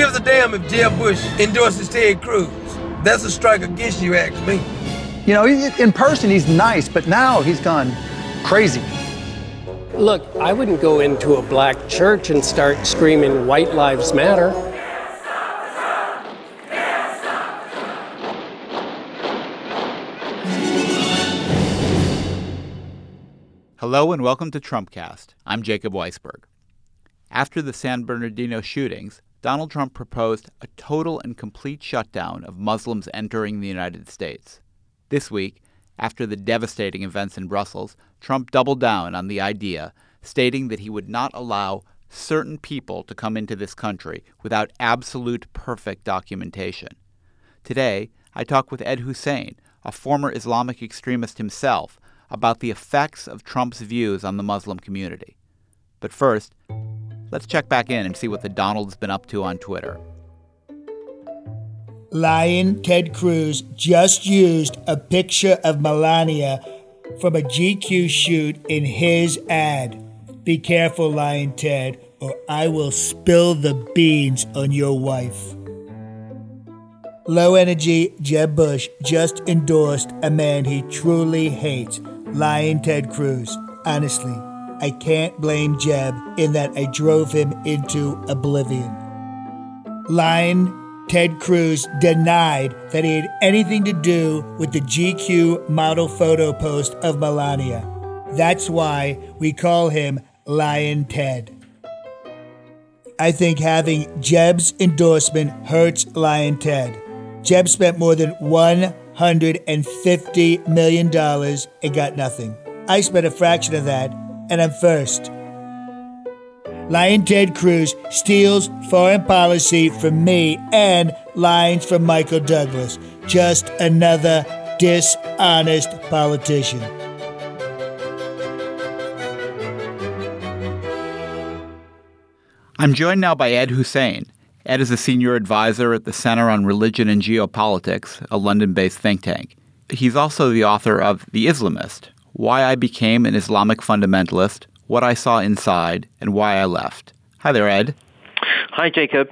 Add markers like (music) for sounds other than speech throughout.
Gives a damn if Jeb Bush endorses Ted Cruz. That's a strike against you, ask me. You know, in person he's nice, but now he's gone crazy. Look, I wouldn't go into a black church and start screaming White Lives Matter. Hello and welcome to Trumpcast. I'm Jacob Weisberg. After the San Bernardino shootings, Donald Trump proposed a total and complete shutdown of Muslims entering the United States. This week, after the devastating events in Brussels, Trump doubled down on the idea, stating that he would not allow certain people to come into this country without absolute perfect documentation. Today, I talk with Ed Husain, a former Islamic extremist himself, about the effects of Trump's views on the Muslim community. But first, let's check back in and see what the Donald's been up to on Twitter. Lyin' Ted Cruz just used a picture of Melania from a GQ shoot in his ad. Be careful, Lyin' Ted, or I will spill the beans on your wife. Low energy Jeb Bush just endorsed a man he truly hates, Lyin' Ted Cruz. Honestly, I can't blame Jeb in that I drove him into oblivion. Lyin' Ted Cruz denied that he had anything to do with the GQ model photo post of Melania. That's why we call him Lyin' Ted. I think having Jeb's endorsement hurts Lyin' Ted. Jeb spent more than $150 million and got nothing. I spent a fraction of that, and I'm first. Lyin' Ted Cruz steals foreign policy from me and lines from Michael Douglas. Just another dishonest politician. I'm joined now by Ed Husain. Ed is a senior advisor at the Center on Religion and Geopolitics, a London based think tank. He's also the author of The Islamist Why I Became an Islamic Fundamentalist, What I Saw Inside, and Why I Left. Hi there, Ed. Hi, Jacob.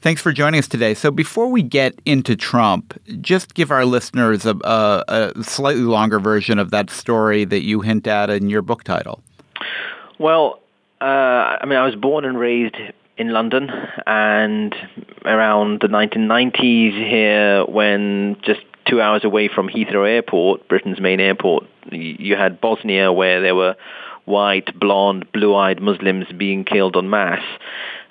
Thanks for joining us today. So, before we get into Trump, just give our listeners a, a, a slightly longer version of that story that you hint at in your book title. Well, uh, I mean, I was born and raised in London, and around the 1990s here, when just two hours away from Heathrow Airport, Britain's main airport, you had Bosnia, where there were white, blonde, blue-eyed Muslims being killed en masse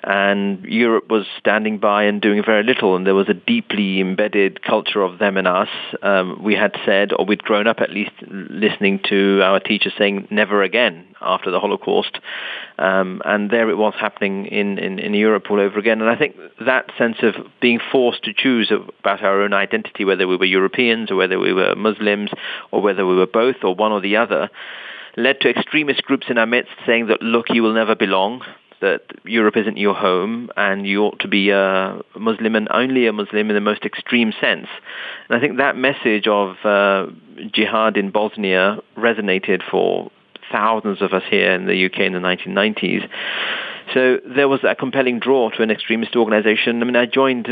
and Europe was standing by and doing very little, and there was a deeply embedded culture of them and us. Um, we had said, or we'd grown up at least listening to our teachers saying never again after the Holocaust, um, and there it was happening in, in, in Europe all over again. And I think that sense of being forced to choose about our own identity, whether we were Europeans or whether we were Muslims or whether we were both or one or the other, led to extremist groups in our midst saying that, look, you will never belong that Europe isn't your home and you ought to be a Muslim and only a Muslim in the most extreme sense. And I think that message of uh, jihad in Bosnia resonated for thousands of us here in the UK in the 1990s. So there was a compelling draw to an extremist organization. I mean, I joined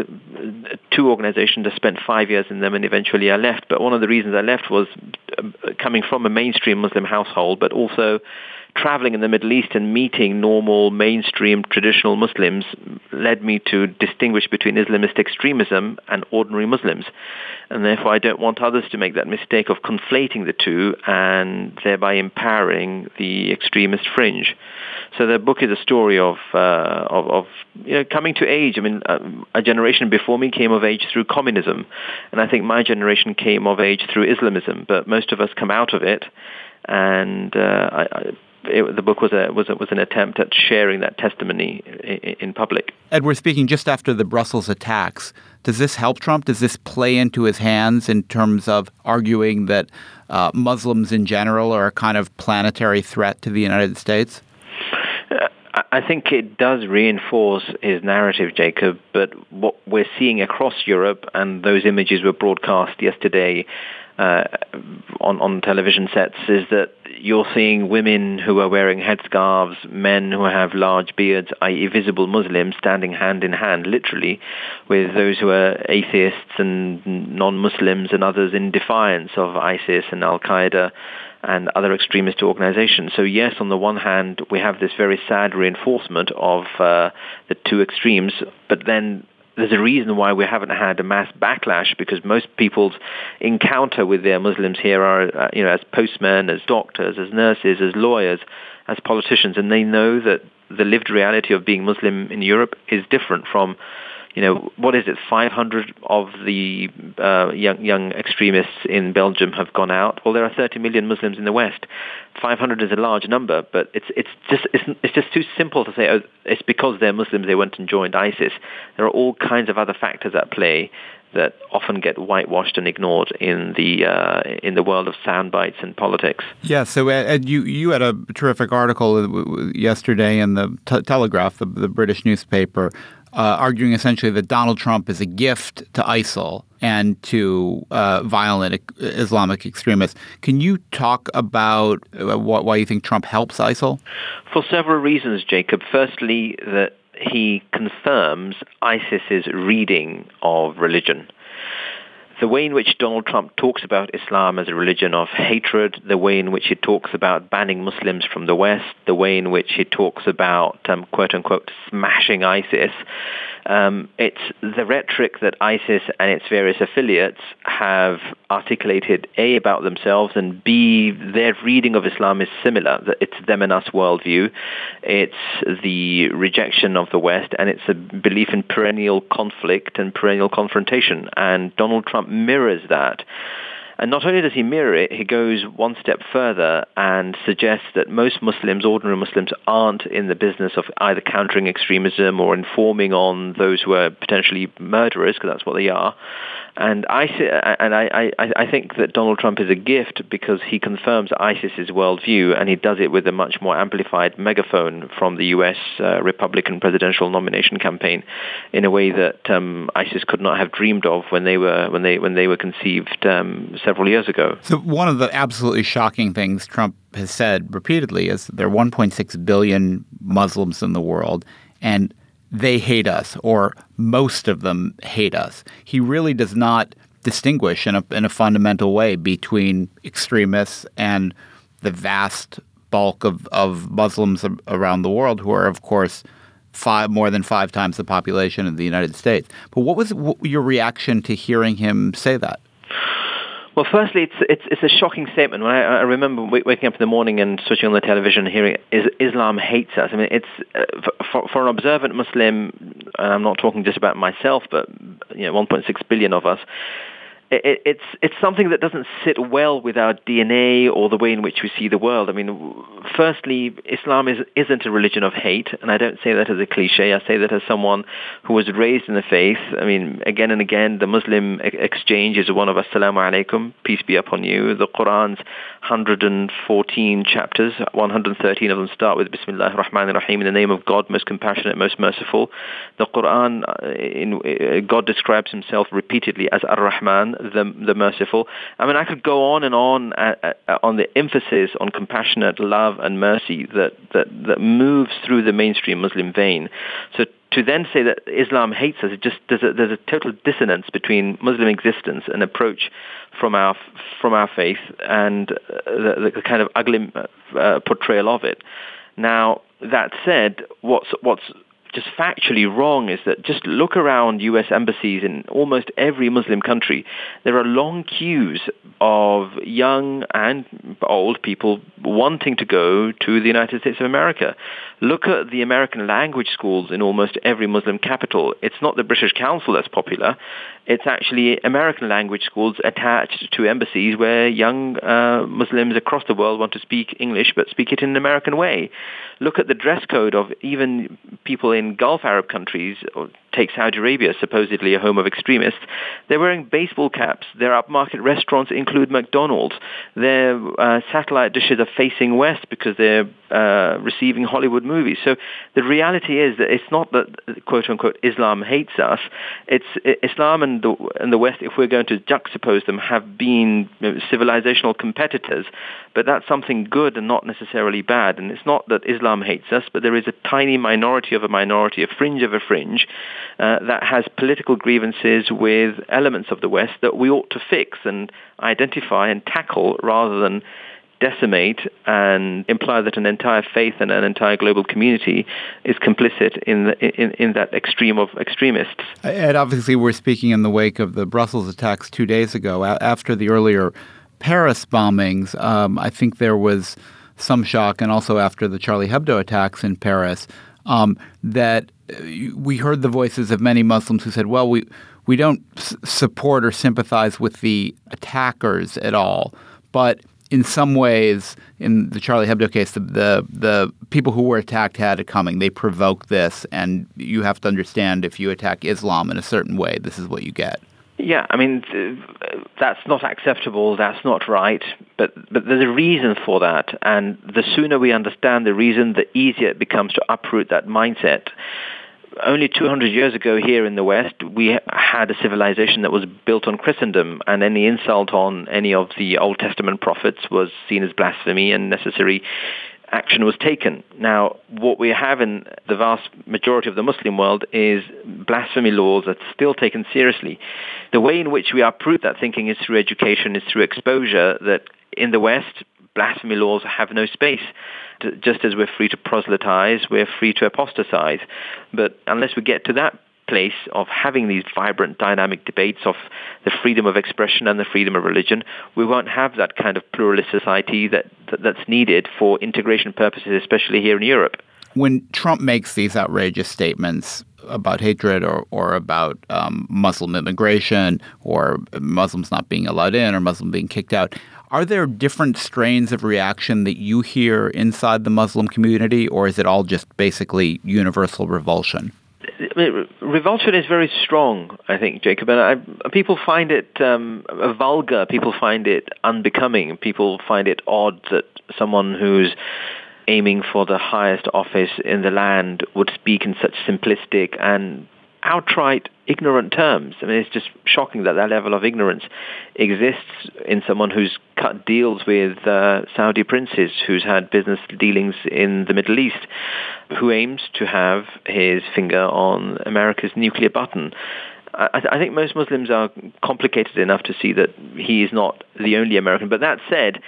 two organizations. I spent five years in them, and eventually I left. But one of the reasons I left was uh, coming from a mainstream Muslim household, but also traveling in the Middle East and meeting normal mainstream traditional Muslims led me to distinguish between Islamist extremism and ordinary Muslims. And therefore I don't want others to make that mistake of conflating the two and thereby empowering the extremist fringe. So the book is a story of, uh, of, of, you know, coming to age. I mean, uh, a generation before me came of age through communism, and I think my generation came of age through Islamism. But most of us come out of it, and uh, I, I it, the book was a, was a, was an attempt at sharing that testimony in, in public. Ed, we're speaking just after the Brussels attacks. Does this help Trump? Does this play into his hands in terms of arguing that uh, Muslims in general are a kind of planetary threat to the United States? I think it does reinforce his narrative, Jacob, but what we're seeing across Europe, and those images were broadcast yesterday uh, on, on television sets, is that you're seeing women who are wearing headscarves, men who have large beards, i.e. visible Muslims, standing hand in hand, literally, with those who are atheists and non-Muslims and others in defiance of ISIS and Al-Qaeda and other extremist organizations. So yes, on the one hand, we have this very sad reinforcement of uh, the two extremes, but then there's a reason why we haven't had a mass backlash because most people's encounter with their Muslims here are, uh, you know, as postmen, as doctors, as nurses, as lawyers, as politicians, and they know that the lived reality of being Muslim in Europe is different from you know, what is it? 500 of the uh, young young extremists in Belgium have gone out. Well, there are 30 million Muslims in the West. 500 is a large number, but it's it's just it's, it's just too simple to say oh, it's because they're Muslims they went and joined ISIS. There are all kinds of other factors at play that often get whitewashed and ignored in the uh, in the world of sound bites and politics. Yeah. So, Ed, you you had a terrific article yesterday in the Telegraph, the, the British newspaper, uh, arguing essentially that Donald Trump is a gift to ISIL and to uh, violent Islamic extremists. Can you talk about uh, why you think Trump helps ISIL? For several reasons, Jacob. Firstly, that he confirms ISIS's reading of religion the way in which Donald Trump talks about Islam as a religion of hatred, the way in which he talks about banning Muslims from the West, the way in which he talks about, um, quote unquote, smashing ISIS, um, it's the rhetoric that ISIS and its various affiliates have articulated, A, about themselves, and B, their reading of Islam is similar. It's them and us worldview. It's the rejection of the West, and it's a belief in perennial conflict and perennial confrontation. And Donald Trump mirrors that. And not only does he mirror it, he goes one step further and suggests that most Muslims, ordinary Muslims, aren't in the business of either countering extremism or informing on those who are potentially murderers, because that's what they are, and I and I, I, I think that Donald Trump is a gift because he confirms ISIS's worldview, and he does it with a much more amplified megaphone from the U.S. Uh, Republican presidential nomination campaign, in a way that um, ISIS could not have dreamed of when they were when they when they were conceived um, several years ago. So one of the absolutely shocking things Trump has said repeatedly is there are 1.6 billion Muslims in the world, and they hate us or most of them hate us. He really does not distinguish in a, in a fundamental way between extremists and the vast bulk of, of Muslims around the world who are, of course, five more than five times the population of the United States. But what was your reaction to hearing him say that? Well, firstly, it's it's it's a shocking statement. When I, I remember waking up in the morning and switching on the television, and hearing is, Islam hates us. I mean, it's uh, for for an observant Muslim, and I'm not talking just about myself, but you know, 1.6 billion of us it, it's it's something that doesn't sit well with our DNA or the way in which we see the world. I mean, firstly, Islam is isn't a religion of hate, and I don't say that as a cliche. I say that as someone who was raised in the faith. I mean, again and again, the Muslim exchange is one of Assalamu alaikum, peace be upon you. The Quran's 114 chapters, 113 of them start with Bismillah ar-Rahman ar-Rahim, in the name of God, most compassionate, most merciful. The Quran, uh, in, uh, God describes himself repeatedly as Ar-Rahman, the, the merciful. I mean, I could go on and on uh, uh, on the emphasis on compassionate love and mercy that, that, that moves through the mainstream Muslim vein. So to then say that Islam hates us, it just there's a, there's a total dissonance between Muslim existence and approach from our from our faith and uh, the, the kind of ugly uh, portrayal of it. Now that said, what's what's just factually wrong is that just look around U.S. embassies in almost every Muslim country. There are long queues of young and old people wanting to go to the United States of America. Look at the American language schools in almost every Muslim capital. It's not the British Council that's popular. It's actually American language schools attached to embassies where young uh, Muslims across the world want to speak English but speak it in an American way. Look at the dress code of even people in Gulf Arab countries, or take Saudi Arabia, supposedly a home of extremists. They're wearing baseball caps. Their upmarket restaurants include McDonald's. Their uh, satellite dishes are facing west because they're uh, receiving Hollywood movies. So the reality is that it's not that quote unquote Islam hates us. It's Islam and the, and the West, if we're going to juxtapose them, have been know, civilizational competitors. But that's something good and not necessarily bad. And it's not that Islam hates us, but there is a tiny minority of a minority, a fringe of a fringe, uh, that has political grievances with elements of the West that we ought to fix and identify and tackle rather than decimate and imply that an entire faith and an entire global community is complicit in, the, in, in that extreme of extremists. And obviously, we're speaking in the wake of the Brussels attacks two days ago. After the earlier Paris bombings, um, I think there was some shock, and also after the Charlie Hebdo attacks in Paris, um, that uh, we heard the voices of many Muslims who said, well, we, we don't s- support or sympathize with the attackers at all, but in some ways, in the Charlie Hebdo case, the, the, the people who were attacked had it coming. They provoked this, and you have to understand if you attack Islam in a certain way, this is what you get. Yeah, I mean that's not acceptable. That's not right. But but there's a reason for that, and the sooner we understand the reason, the easier it becomes to uproot that mindset only 200 years ago here in the West, we had a civilization that was built on Christendom, and any insult on any of the Old Testament prophets was seen as blasphemy and necessary action was taken. Now, what we have in the vast majority of the Muslim world is blasphemy laws that's still taken seriously. The way in which we are uproot that thinking is through education, is through exposure that in the West, blasphemy laws have no space. Just as we're free to proselytize, we're free to apostatize. But unless we get to that place of having these vibrant, dynamic debates of the freedom of expression and the freedom of religion, we won't have that kind of pluralist society that, that that's needed for integration purposes, especially here in Europe. When Trump makes these outrageous statements about hatred or, or about um, Muslim immigration or Muslims not being allowed in or Muslim being kicked out, are there different strains of reaction that you hear inside the Muslim community, or is it all just basically universal revulsion? Revulsion is very strong, I think, Jacob. And I, people find it um, vulgar. People find it unbecoming. People find it odd that someone who's aiming for the highest office in the land would speak in such simplistic and outright ignorant terms. I mean, it's just shocking that that level of ignorance exists in someone who's cut deals with uh, Saudi princes, who's had business dealings in the Middle East, who aims to have his finger on America's nuclear button. I, I think most Muslims are complicated enough to see that he is not the only American. But that said,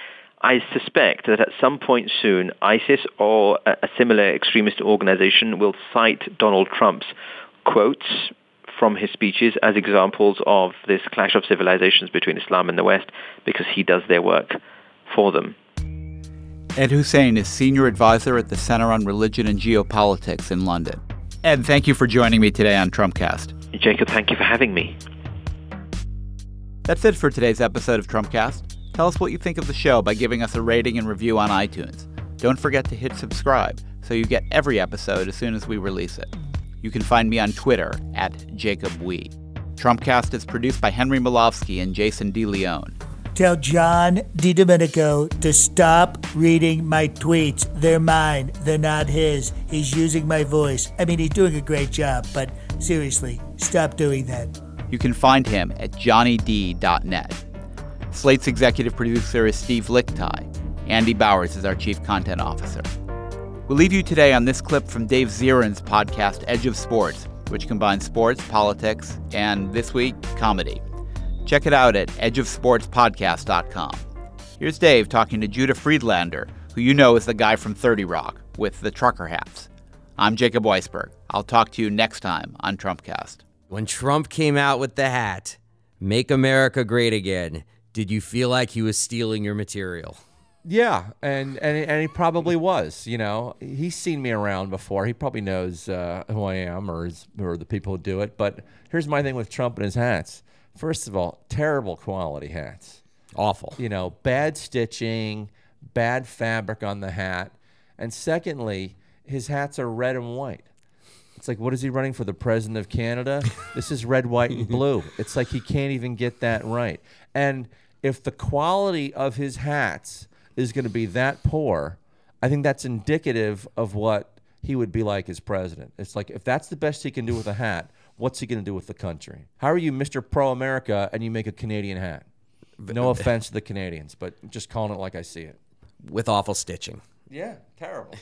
I suspect that at some point soon, ISIS or a, similar extremist organization will cite Donald Trump's quotes from his speeches as examples of this clash of civilizations between Islam and the West because he does their work for them. Ed Husain is senior advisor at the Center on Religion and Geopolitics in London. Ed, thank you for joining me today on Trumpcast. Jacob, thank you for having me. That's it for today's episode of Trumpcast. Tell us what you think of the show by giving us a rating and review on iTunes. Don't forget to hit subscribe so you get every episode as soon as we release it. You can find me on Twitter at Jacob Wee. Trumpcast is produced by Henry Molofsky and Jason DeLeon. Tell John DiDomenico to stop reading my tweets. They're mine. They're not his. He's using my voice. I mean, he's doing a great job, but seriously, stop doing that. You can find him at johnnyd.net. Slate's executive producer is Steve Lickteig. Andy Bowers is our chief content officer. We'll leave you today on this clip from Dave Zirin's podcast, Edge of Sports, which combines sports, politics, and this week, comedy. Check it out at edgeofsportspodcast.com. Here's Dave talking to Judah Friedlander, who you know is the guy from 30 Rock with the trucker hats. I'm Jacob Weisberg. I'll talk to you next time on Trumpcast. When Trump came out with the hat, Make America Great Again, did you feel like he was stealing your material? Yeah, and, and and he probably was. You know, he's seen me around before. He probably knows uh, who I am or his, or the people who do it. But here's my thing with Trump and his hats. First of all, terrible quality hats. Awful. You know, bad stitching, bad fabric on the hat, and secondly, his hats are red and white. It's like, what is he running for? The president of Canada? (laughs) this is red, white, and blue. It's like he can't even get that right. And if the quality of his hats is going to be that poor, I think that's indicative of what he would be like as president. It's like if that's the best he can do with a hat, what's he going to do with the country? How are you Mr. Pro America and you make a Canadian hat? No uh, offense to the Canadians, but just calling it like I see it. With awful stitching. Yeah, terrible.